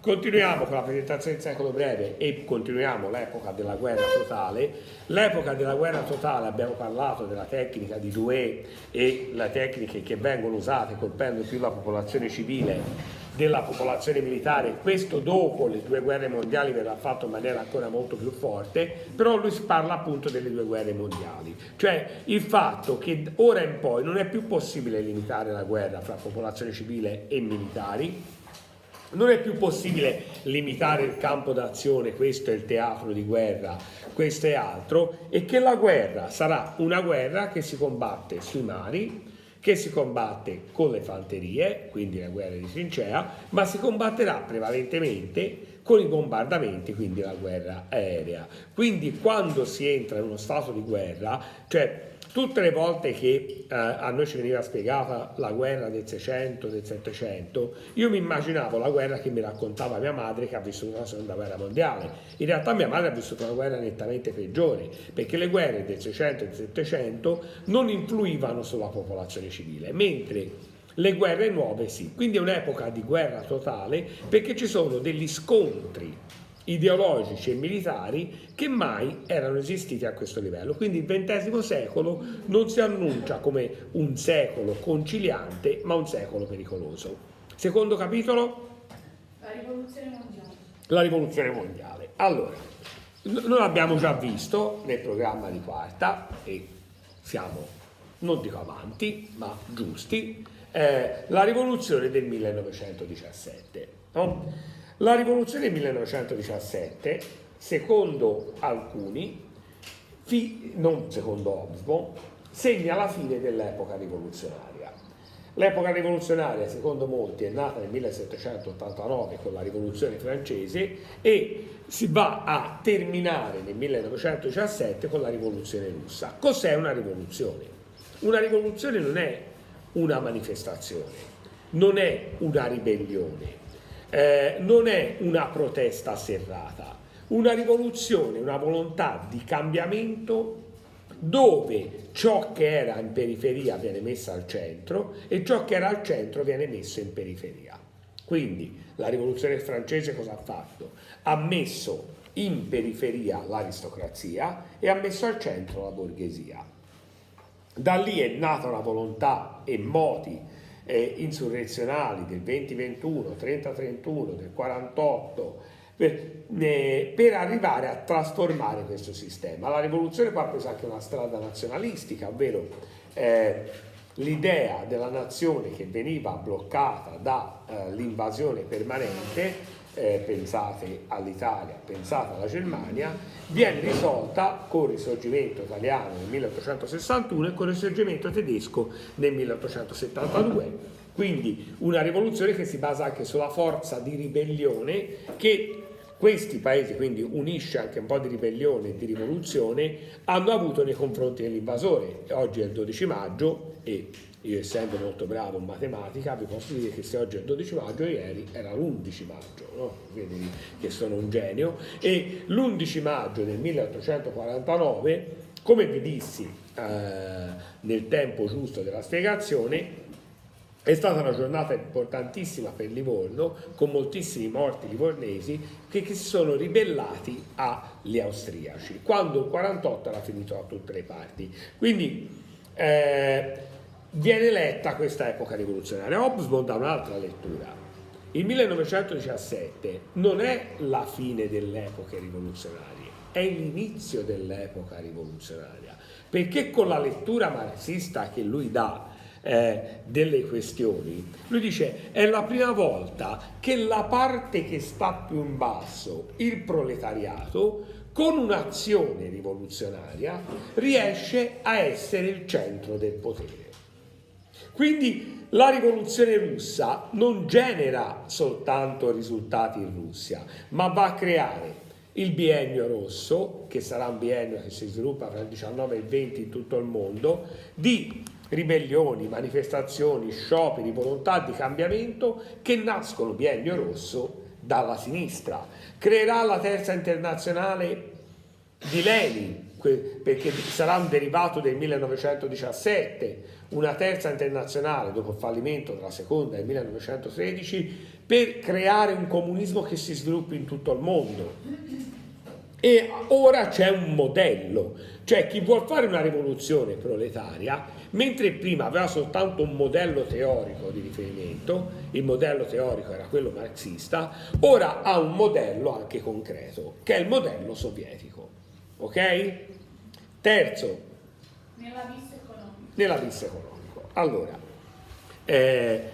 Continuiamo con la presentazione del secolo breve e continuiamo l'epoca della guerra totale. L'epoca della guerra totale abbiamo parlato della tecnica di Douai e le tecniche che vengono usate colpendo più la popolazione civile della popolazione militare, questo dopo le due guerre mondiali verrà fatto in maniera ancora molto più forte, però lui parla appunto delle due guerre mondiali, cioè il fatto che ora in poi non è più possibile limitare la guerra fra popolazione civile e militari, non è più possibile limitare il campo d'azione, questo è il teatro di guerra, questo è altro, e che la guerra sarà una guerra che si combatte sui mari, che si combatte con le fanterie, quindi la guerra di trincea, ma si combatterà prevalentemente con i bombardamenti, quindi la guerra aerea. Quindi quando si entra in uno stato di guerra, cioè Tutte le volte che eh, a noi ci veniva spiegata la guerra del 600, del 700, io mi immaginavo la guerra che mi raccontava mia madre che ha vissuto la seconda guerra mondiale. In realtà mia madre ha vissuto una guerra nettamente peggiore, perché le guerre del 600 e del 700 non influivano sulla popolazione civile, mentre le guerre nuove sì. Quindi è un'epoca di guerra totale perché ci sono degli scontri ideologici e militari che mai erano esistiti a questo livello. Quindi il XX secolo non si annuncia come un secolo conciliante, ma un secolo pericoloso. Secondo capitolo? La rivoluzione mondiale. La rivoluzione mondiale. Allora, noi l'abbiamo già visto nel programma di quarta e siamo, non dico avanti, ma giusti, eh, la rivoluzione del 1917. No? La rivoluzione del 1917, secondo alcuni, non secondo Hobsbawm, segna la fine dell'epoca rivoluzionaria. L'epoca rivoluzionaria, secondo molti, è nata nel 1789 con la rivoluzione francese e si va a terminare nel 1917 con la rivoluzione russa. Cos'è una rivoluzione? Una rivoluzione non è una manifestazione, non è una ribellione, eh, non è una protesta serrata, una rivoluzione, una volontà di cambiamento dove ciò che era in periferia viene messo al centro e ciò che era al centro viene messo in periferia. Quindi la rivoluzione francese cosa ha fatto? Ha messo in periferia l'aristocrazia e ha messo al centro la borghesia. Da lì è nata una volontà e moti eh, insurrezionali del 2021, 30-31, del 48, per, eh, per, arrivare a trasformare questo sistema. La rivoluzione poi ha preso anche una strada nazionalistica, ovvero eh, l'idea della nazione che veniva bloccata dall'invasione eh, permanente eh, pensate all'Italia, pensate alla Germania, viene risolta con il risorgimento italiano nel 1861 e con il risorgimento tedesco nel 1872. Quindi una rivoluzione che si basa anche sulla forza di ribellione che questi paesi, quindi unisce anche un po' di ribellione e di rivoluzione, hanno avuto nei confronti dell'invasore. Oggi è il 12 maggio e io essendo molto bravo in matematica vi posso dire che se oggi è il 12 maggio ieri era l'11 maggio, no? Vedi che sono un genio e l'11 maggio del 1849, come vi dissi eh, nel tempo giusto della spiegazione, è stata una giornata importantissima per Livorno, con moltissimi morti livornesi che, che si sono ribellati agli austriaci, quando il 48 era finito da tutte le parti. Quindi eh, viene letta questa epoca rivoluzionaria. Hobsbawm dà un'altra lettura. Il 1917 non è la fine delle epoche rivoluzionarie, è l'inizio dell'epoca rivoluzionaria, perché con la lettura marxista che lui dà eh, delle questioni, lui dice è la prima volta che la parte che sta più in basso, il proletariato, con un'azione rivoluzionaria riesce a essere il centro del potere. Quindi la rivoluzione russa non genera soltanto risultati in Russia, ma va a creare il biennio rosso, che sarà un biennio che si sviluppa tra il 19 e il 20 in tutto il mondo, di ribellioni, manifestazioni, scioperi, volontà di cambiamento che nascono biennio rosso dalla sinistra. Creerà la terza internazionale di Lenin, perché sarà un derivato del 1917, una terza internazionale dopo il fallimento della seconda del 1913 per creare un comunismo che si sviluppi in tutto il mondo. E ora c'è un modello, cioè chi vuol fare una rivoluzione proletaria, mentre prima aveva soltanto un modello teorico di riferimento, il modello teorico era quello marxista, ora ha un modello anche concreto, che è il modello sovietico. Ok? Terzo. Nell'abisso economico. Nell'abisso economico. Allora, eh,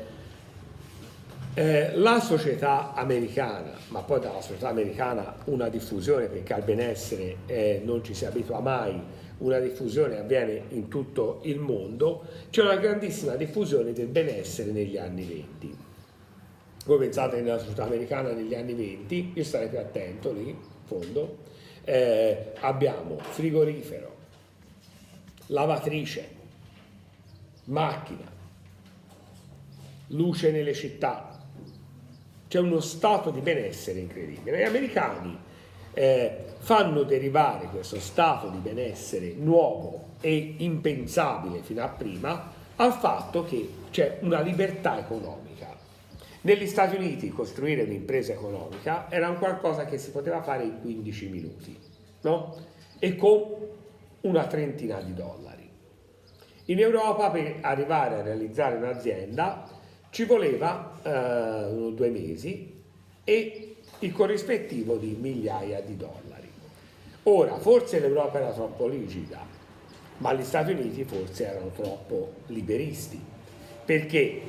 eh, la società americana, ma poi dalla società americana una diffusione, perché al benessere eh, non ci si abitua mai, una diffusione avviene in tutto il mondo, c'è una grandissima diffusione del benessere negli anni 20. Voi pensate nella società americana negli anni 20, io starei più attento lì, in fondo, eh, abbiamo frigorifero, lavatrice, macchina, luce nelle città, c'è uno stato di benessere incredibile. Gli americani eh, fanno derivare questo stato di benessere nuovo e impensabile fino a prima al fatto che c'è una libertà economica. Negli Stati Uniti costruire un'impresa economica era un qualcosa che si poteva fare in 15 minuti, no? E con una trentina di dollari. In Europa per arrivare a realizzare un'azienda ci voleva eh, due mesi e il corrispettivo di migliaia di dollari. Ora, forse l'Europa era troppo rigida, ma gli Stati Uniti forse erano troppo liberisti, perché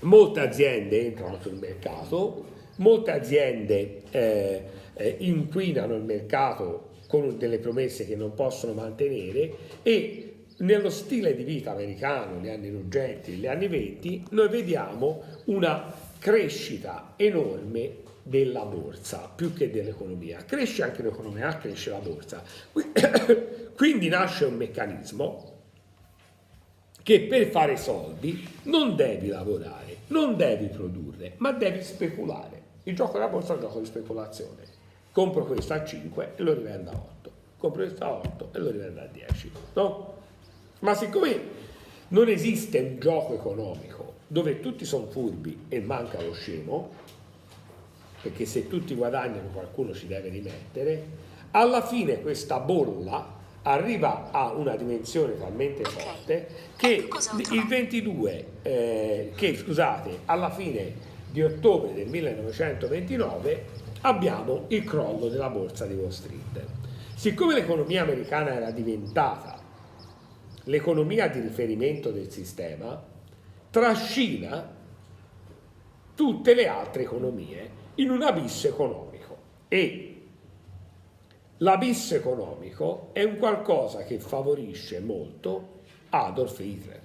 molte aziende entrano sul mercato, molte aziende eh, eh, inquinano il mercato con delle promesse che non possono mantenere e nello stile di vita americano, negli anni ruggenti, negli anni 20, noi vediamo una crescita enorme della borsa più che dell'economia. Cresce anche l'economia, cresce la borsa. Quindi nasce un meccanismo che per fare soldi non devi lavorare, non devi produrre, ma devi speculare. Il gioco della borsa è un gioco di speculazione. Compro questo a 5 e lo rivendo a 8. Compro questo a 8 e lo rivendo a 10. No? Ma siccome non esiste un gioco economico dove tutti sono furbi e manca lo scemo, perché se tutti guadagnano qualcuno ci deve rimettere, alla fine questa bolla arriva a una dimensione talmente okay. forte che il 22, eh, che scusate, alla fine di ottobre del 1929 abbiamo il crollo della borsa di Wall Street. Siccome l'economia americana era diventata l'economia di riferimento del sistema trascina tutte le altre economie in un abisso economico e l'abisso economico è un qualcosa che favorisce molto Adolf Hitler.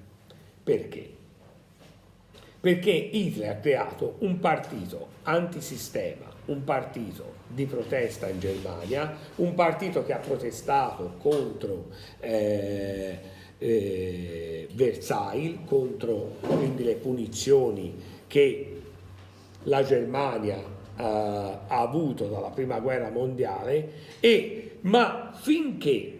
Perché? Perché Hitler ha creato un partito antisistema, un partito di protesta in Germania, un partito che ha protestato contro eh, eh, Versailles contro quindi le punizioni che la Germania eh, ha avuto dalla prima guerra mondiale e, ma finché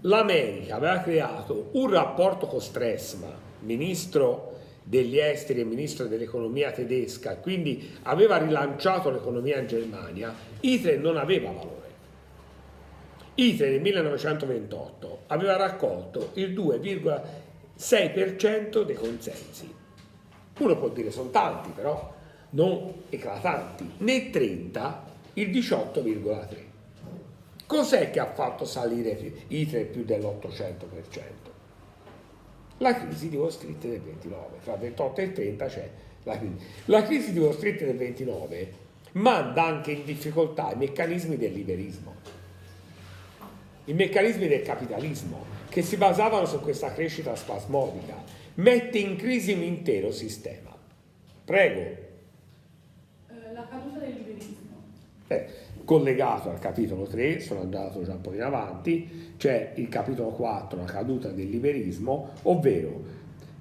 l'America aveva creato un rapporto con Stressman, ministro degli esteri e ministro dell'economia tedesca, quindi aveva rilanciato l'economia in Germania, Hitler non aveva valore. Hitler nel 1928 aveva raccolto il 2,6% dei consensi. Uno può dire sono tanti, però non eclatanti. Nel 30 il 18,3%. Cos'è che ha fatto salire Hitler più dell'800%? La crisi di Wall Street del 29, fra il 28 e il 30 c'è la crisi. La crisi di Wall Street del 29 manda anche in difficoltà i meccanismi del liberismo i meccanismi del capitalismo che si basavano su questa crescita spasmodica, mette in crisi un intero sistema. Prego. Eh, la caduta del liberismo. Eh, collegato al capitolo 3, sono andato già un po' in avanti, c'è il capitolo 4, la caduta del liberismo, ovvero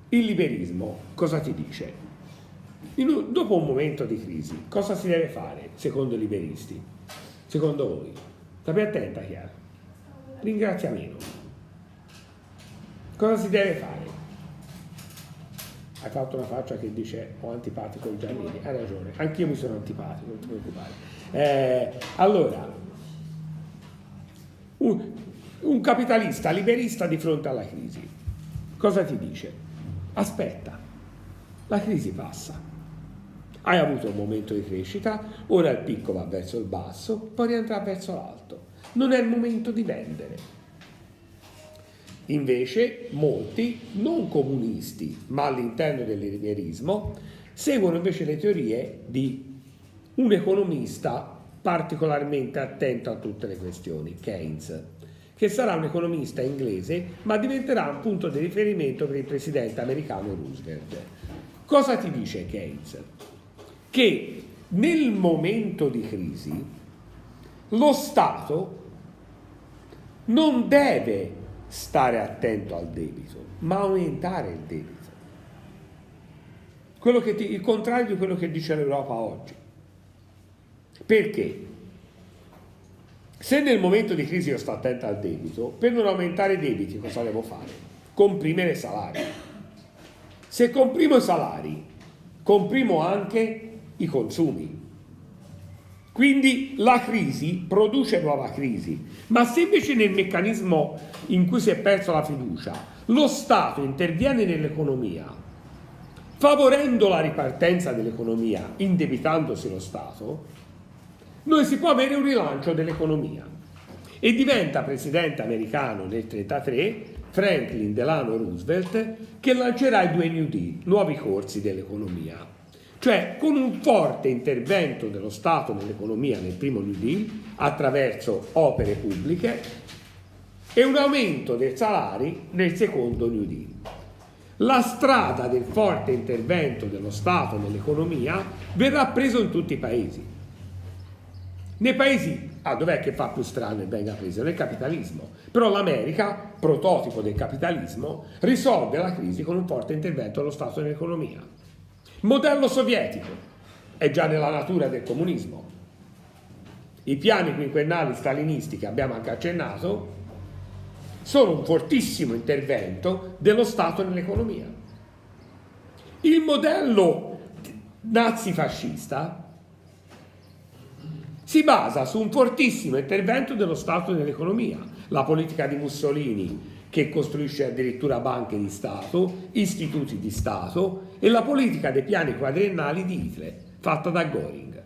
il liberismo cosa ti dice? In, dopo un momento di crisi, cosa si deve fare secondo i liberisti? Secondo voi? Stai attenta, Chiara ringrazia meno. Cosa si deve fare? Hai fatto una faccia che dice ho antipatico il Giannini, hai ragione, anch'io mi sono antipatico, non ti preoccupare. Eh, allora, un, un capitalista liberista di fronte alla crisi, cosa ti dice? Aspetta, la crisi passa. Hai avuto un momento di crescita, ora il picco va verso il basso, poi rientra verso l'alto. Non è il momento di vendere. Invece molti, non comunisti, ma all'interno del liberismo, seguono invece le teorie di un economista particolarmente attento a tutte le questioni, Keynes, che sarà un economista inglese, ma diventerà un punto di riferimento per il presidente americano Roosevelt. Cosa ti dice Keynes? Che nel momento di crisi lo Stato non deve stare attento al debito, ma aumentare il debito. Ti, il contrario di quello che dice l'Europa oggi. Perché? Se nel momento di crisi io sto attento al debito, per non aumentare i debiti cosa devo fare? Comprimere i salari. Se comprimo i salari, comprimo anche i consumi. Quindi la crisi produce nuova crisi, ma se invece nel meccanismo in cui si è persa la fiducia lo Stato interviene nell'economia, favorendo la ripartenza dell'economia, indebitandosi lo Stato, noi si può avere un rilancio dell'economia. E diventa presidente americano nel 1933 Franklin Delano Roosevelt che lancerà i due New Deal, nuovi corsi dell'economia cioè con un forte intervento dello Stato nell'economia nel primo New Deal attraverso opere pubbliche e un aumento dei salari nel secondo New Deal. La strada del forte intervento dello Stato nell'economia verrà preso in tutti i paesi. Nei paesi, ah dov'è che fa più strano e venga preso? Nel capitalismo. Però l'America, prototipo del capitalismo, risolve la crisi con un forte intervento dello Stato nell'economia. Modello sovietico è già nella natura del comunismo. I piani quinquennali stalinisti che abbiamo anche accennato sono un fortissimo intervento dello Stato nell'economia. Il modello nazifascista si basa su un fortissimo intervento dello Stato nell'economia. La politica di Mussolini che costruisce addirittura banche di Stato, istituti di Stato e la politica dei piani quadriennali di Hitler, fatta da Göring.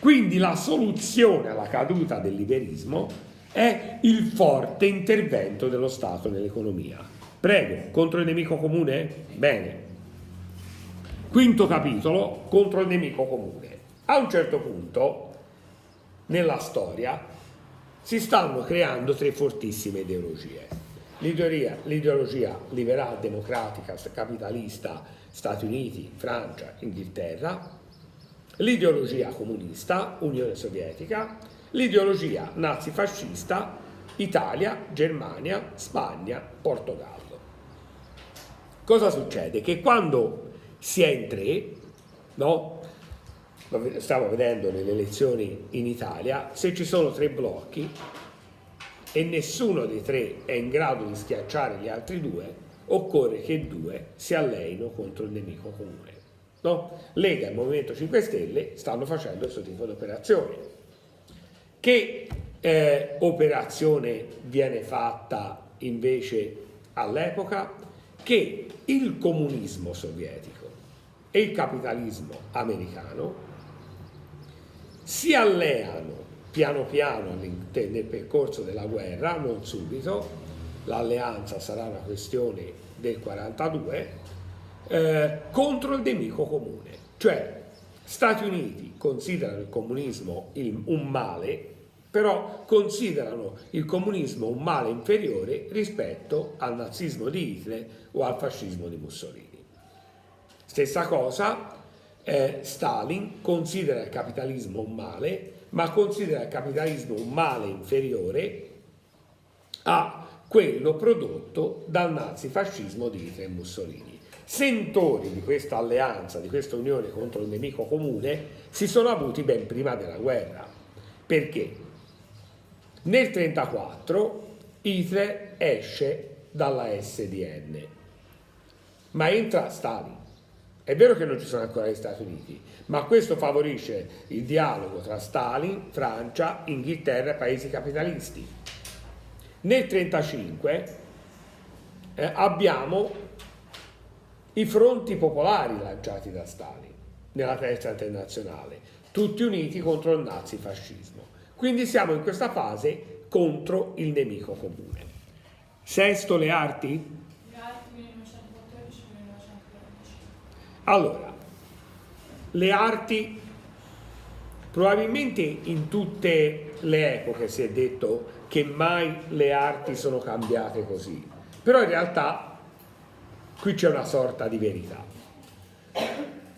Quindi la soluzione alla caduta del liberismo è il forte intervento dello Stato nell'economia. Prego, contro il nemico comune? Bene. Quinto capitolo, contro il nemico comune. A un certo punto, nella storia, si stanno creando tre fortissime ideologie L'ideologia, l'ideologia liberal democratica capitalista Stati Uniti, Francia, Inghilterra, l'ideologia comunista Unione Sovietica, l'ideologia nazifascista Italia, Germania, Spagna, Portogallo. Cosa succede? Che quando si è in tre, no? Stavo vedendo nelle elezioni in Italia, se ci sono tre blocchi, e nessuno dei tre è in grado di schiacciare gli altri due, occorre che due si alleino contro il nemico comune. No? Lega e Movimento 5 Stelle stanno facendo questo tipo di operazione. Che eh, operazione viene fatta invece all'epoca? Che il comunismo sovietico e il capitalismo americano si alleano piano piano nel percorso della guerra, non subito, l'alleanza sarà una questione del 42, eh, contro il nemico comune. Cioè, Stati Uniti considerano il comunismo il, un male, però considerano il comunismo un male inferiore rispetto al nazismo di Hitler o al fascismo di Mussolini. Stessa cosa, eh, Stalin considera il capitalismo un male, ma considera il capitalismo un male inferiore a quello prodotto dal nazifascismo di Hitler e Mussolini. Sentori di questa alleanza, di questa unione contro il nemico comune, si sono avuti ben prima della guerra. Perché? Nel 1934 Hitler esce dalla SDN, ma entra Stalin. È vero che non ci sono ancora gli Stati Uniti, ma questo favorisce il dialogo tra Stalin, Francia, Inghilterra e paesi capitalisti. Nel 1935 eh, abbiamo i fronti popolari lanciati da Stalin nella terza internazionale, tutti uniti contro il nazifascismo. Quindi siamo in questa fase contro il nemico comune. Sesto le arti? Allora, le arti, probabilmente in tutte le epoche si è detto che mai le arti sono cambiate così, però in realtà qui c'è una sorta di verità.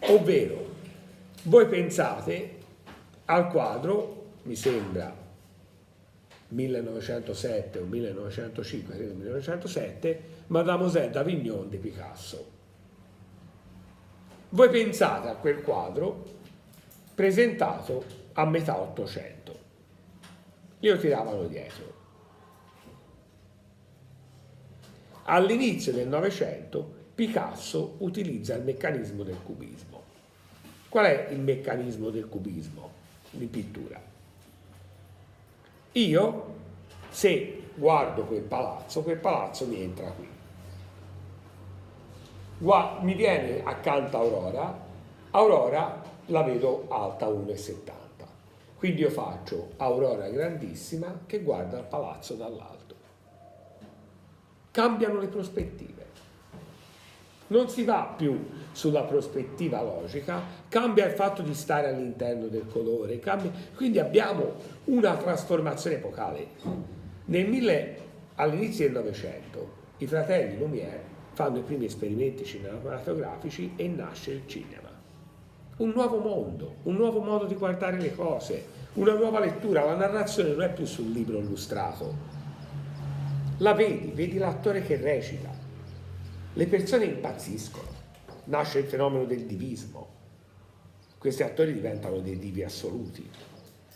Ovvero, voi pensate al quadro, mi sembra 1907 o 1905, credo 1907, Mademoiselle d'Avignon di Picasso. Voi pensate a quel quadro presentato a metà Ottocento. Glielo tiravano dietro. All'inizio del Novecento Picasso utilizza il meccanismo del cubismo. Qual è il meccanismo del cubismo in pittura? Io, se guardo quel palazzo, quel palazzo mi entra qui mi viene accanto Aurora, Aurora la vedo alta 1,70. Quindi io faccio Aurora grandissima che guarda il palazzo dall'alto. Cambiano le prospettive. Non si va più sulla prospettiva logica, cambia il fatto di stare all'interno del colore, cambia... quindi abbiamo una trasformazione epocale. Nel mille, all'inizio del Novecento i fratelli Lumière fanno i primi esperimenti cinematografici e nasce il cinema. Un nuovo mondo, un nuovo modo di guardare le cose, una nuova lettura, la narrazione non è più sul libro illustrato. La vedi, vedi l'attore che recita. Le persone impazziscono. Nasce il fenomeno del divismo. Questi attori diventano dei divi assoluti.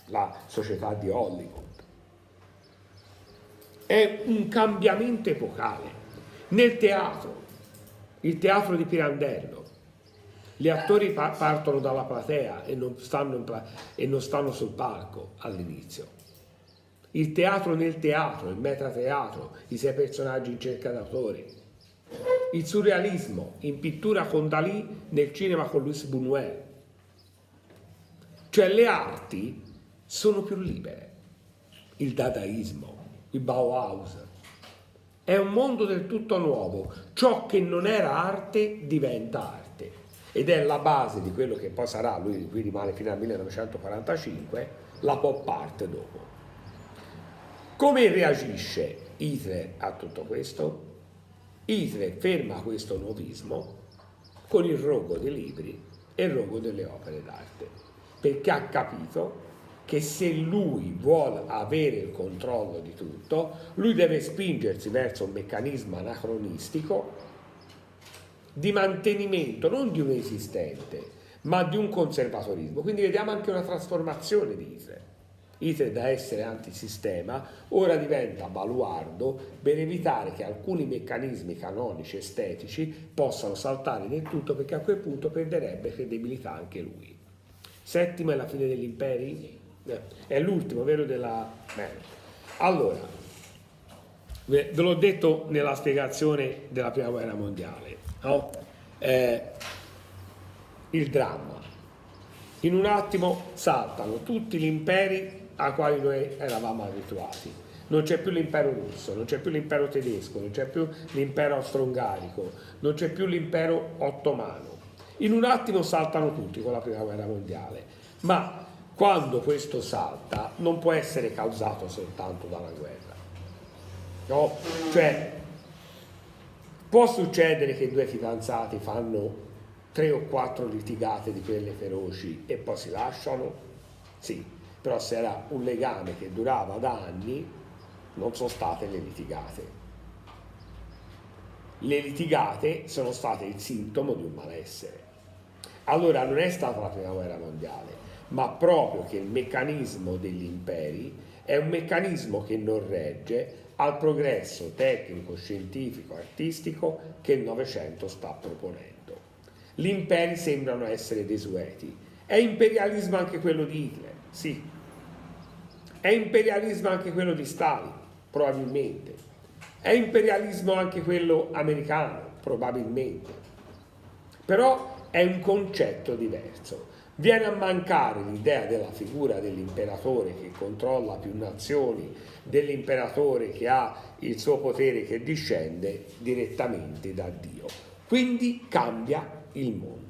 La società di Hollywood. È un cambiamento epocale nel teatro, il teatro di Pirandello, gli attori pa- partono dalla platea e non, pla- e non stanno sul palco all'inizio. Il teatro nel teatro, il metateatro, i sei personaggi in cerca d'autore. Il surrealismo in pittura con Dalì, nel cinema con Luis Buñuel. Cioè le arti sono più libere. Il dadaismo, il Bauhaus, è un mondo del tutto nuovo. Ciò che non era arte diventa arte. Ed è la base di quello che poi sarà, lui qui rimane fino al 1945, la pop art dopo. Come reagisce Hitler a tutto questo? Hitler ferma questo nuovismo con il rogo dei libri e il rogo delle opere d'arte, perché ha capito che se lui vuole avere il controllo di tutto, lui deve spingersi verso un meccanismo anacronistico di mantenimento non di un esistente, ma di un conservatorismo. Quindi vediamo anche una trasformazione di Hitler. Hitler da essere antisistema ora diventa baluardo per evitare che alcuni meccanismi canonici estetici possano saltare nel tutto perché a quel punto perderebbe credibilità anche lui. Settimo è la fine degli imperi? È l'ultimo, vero? Della... Allora, ve l'ho detto nella spiegazione della prima guerra mondiale, no? eh, il dramma. In un attimo saltano tutti gli imperi a quali noi eravamo abituati. Non c'è più l'impero russo, non c'è più l'impero tedesco, non c'è più l'impero austro-ungarico, non c'è più l'impero ottomano. In un attimo saltano tutti con la prima guerra mondiale. Ma quando questo salta non può essere causato soltanto dalla guerra. No? Cioè, può succedere che due fidanzati fanno tre o quattro litigate di quelle feroci e poi si lasciano? Sì, però se era un legame che durava da anni, non sono state le litigate. Le litigate sono state il sintomo di un malessere. Allora non è stata la prima guerra mondiale, ma proprio che il meccanismo degli imperi è un meccanismo che non regge al progresso tecnico, scientifico, artistico che il Novecento sta proponendo. Gli imperi sembrano essere desueti. È imperialismo anche quello di Hitler? Sì. È imperialismo anche quello di Stalin? Probabilmente. È imperialismo anche quello americano? Probabilmente. Però è un concetto diverso. Viene a mancare l'idea della figura dell'imperatore che controlla più nazioni, dell'imperatore che ha il suo potere che discende direttamente da Dio. Quindi cambia il mondo.